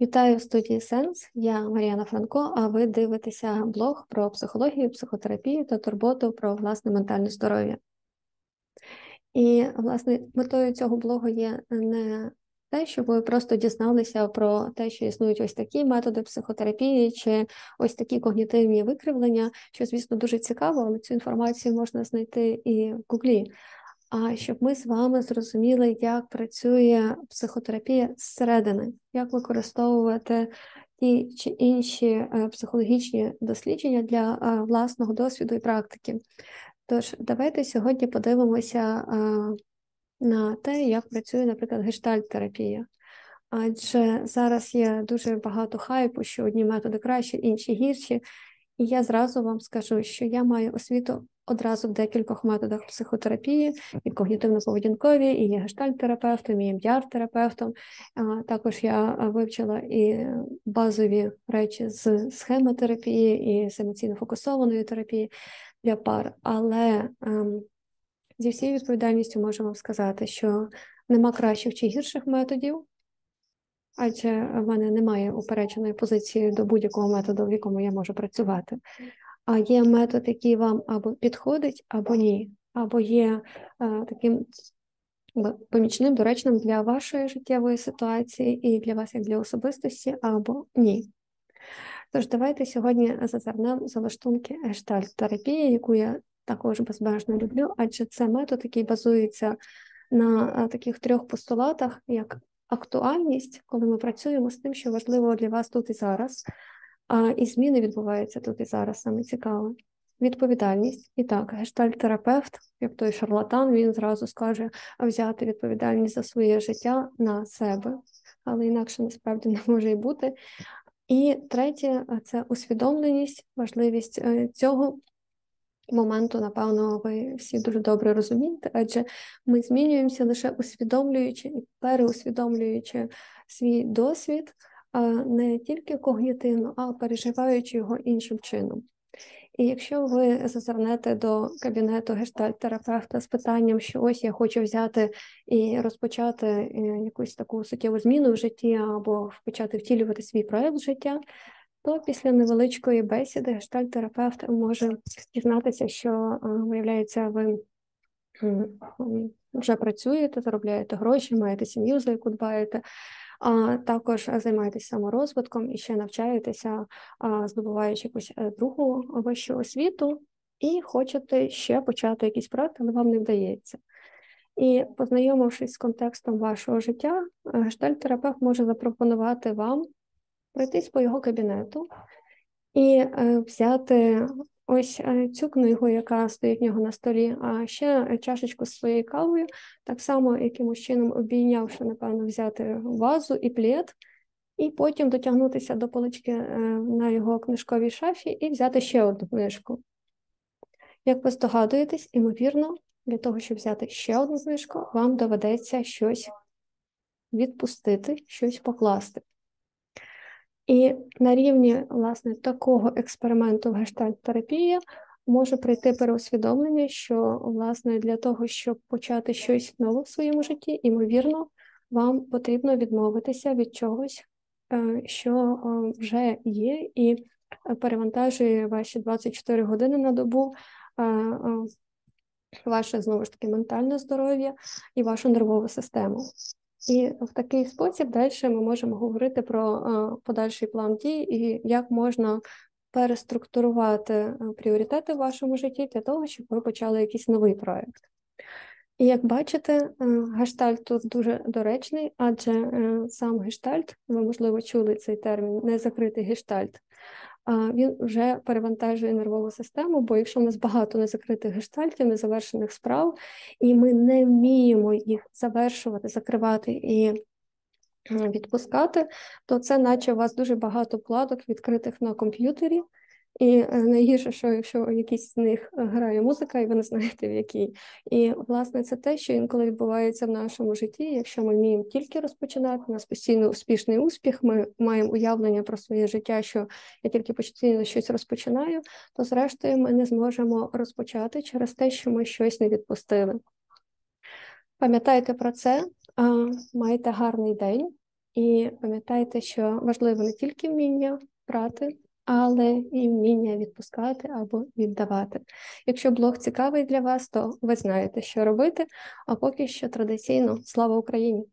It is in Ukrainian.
Вітаю в студії Сенс. Я Мар'яна Франко. А ви дивитеся блог про психологію, психотерапію та турботу про власне ментальне здоров'я. І, власне, метою цього блогу є не те, щоб ви просто дізналися про те, що існують ось такі методи психотерапії чи ось такі когнітивні викривлення, що, звісно, дуже цікаво, але цю інформацію можна знайти і в Гуглі щоб ми з вами зрозуміли, як працює психотерапія зсередини, як використовувати ті чи інші е, психологічні дослідження для е, власного досвіду і практики. Тож, давайте сьогодні подивимося е, на те, як працює, наприклад, гештальт-терапія. Адже зараз є дуже багато хайпу, що одні методи кращі, інші гірші. І я зразу вам скажу, що я маю освіту одразу в декількох методах психотерапії, і когнітивно-поведінкові, і є гештальт-терапевтом, і МДР-терапевтом. Також я вивчила і базові речі з схемотерапії, і з емоційно фокусованої терапії для пар. Але ем, зі всією відповідальністю можу вам сказати, що нема кращих чи гірших методів. Адже в мене немає упередженої позиції до будь-якого методу, в якому я можу працювати. А є метод, який вам або підходить, або ні, або є а, таким помічним, доречним для вашої життєвої ситуації і для вас, як для особистості, або ні. Тож, давайте сьогодні зазирнемо за лаштунки гештальт-терапії, яку я також безбежно люблю, адже це метод, який базується на таких трьох постулатах, як актуальність, коли ми працюємо з тим, що важливо для вас тут і зараз, а і зміни відбуваються тут і зараз, саме цікаве. Відповідальність. І так, гештальт-терапевт, як той шарлатан, він зразу скаже взяти відповідальність за своє життя на себе, але інакше насправді не може і бути. І третє це усвідомленість, важливість е, цього моменту, напевно, ви всі дуже добре розумієте, адже ми змінюємося лише усвідомлюючи і переусвідомлюючи свій досвід не тільки когнітивно, а переживаючи його іншим чином. І якщо ви зазирнете до кабінету гештальт-терапевта з питанням, що ось я хочу взяти і розпочати е, якусь таку суттєву зміну в житті або почати втілювати свій проект життя, то після невеличкої бесіди гештальт-терапевт може дізнатися, що виявляється, ви вже працюєте, заробляєте гроші, маєте сім'ю, за яку дбаєте а також займаєтеся саморозвитком і ще навчаєтеся, здобуваючи якусь е, другу вищу освіту, і хочете ще почати якийсь проект, але вам не вдається. І, познайомившись з контекстом вашого життя, гештальт-терапевт може запропонувати вам пройтись по його кабінету і е, взяти ось е, цю книгу, яка стоїть в нього на столі, а ще чашечку з своєю кавою, так само якимось чином обійнявши, напевно, взяти вазу і плід, і потім дотягнутися до полички е, на його книжковій шафі і взяти ще одну книжку. Як ви здогадуєтесь, імовірно, для того, щоб взяти ще одну книжку, вам доведеться щось відпустити, щось покласти. І на рівні власне такого експерименту в гештальт-терапії може прийти переусвідомлення, що власне для того, щоб почати щось нове в своєму житті, ймовірно, вам потрібно відмовитися від чогось, е, що е, вже є, і перевантажує ваші 24 години на добу. Е, ваше знову ж таки ментальне здоров'я і вашу нервову систему. І в такий спосіб далі ми можемо говорити про е, подальший план дій і як можна переструктурувати е, пріоритети в вашому житті для того, щоб ви почали якийсь новий проєкт. І як бачите, е, гештальт тут дуже доречний, адже сам гештальт, ви, можливо, чули цей термін, незакритий гештальт, він вже перевантажує нервову систему, бо якщо в нас багато незакритих гештальтів, незавершених справ, і ми не вміємо їх завершувати, закривати і відпускати, то це наче у вас дуже багато вкладок відкритих на комп'ютері. І е, найгірше, що якщо якийсь з них грає музика, і ви не знаєте в якій. І власне це те, що інколи відбувається в нашому житті. Якщо ми вміємо тільки розпочинати, у нас постійно успішний успіх, ми маємо уявлення про своє життя, що я тільки постійно щось розпочинаю, то зрештою ми не зможемо розпочати через те, що ми щось не відпустили. Пам'ятайте про це, майте гарний день. І пам'ятайте, що важливо не тільки вміння брати, але і вміння відпускати або віддавати. Якщо блог цікавий для вас, то ви знаєте, що робити. А поки що традиційно слава Україні!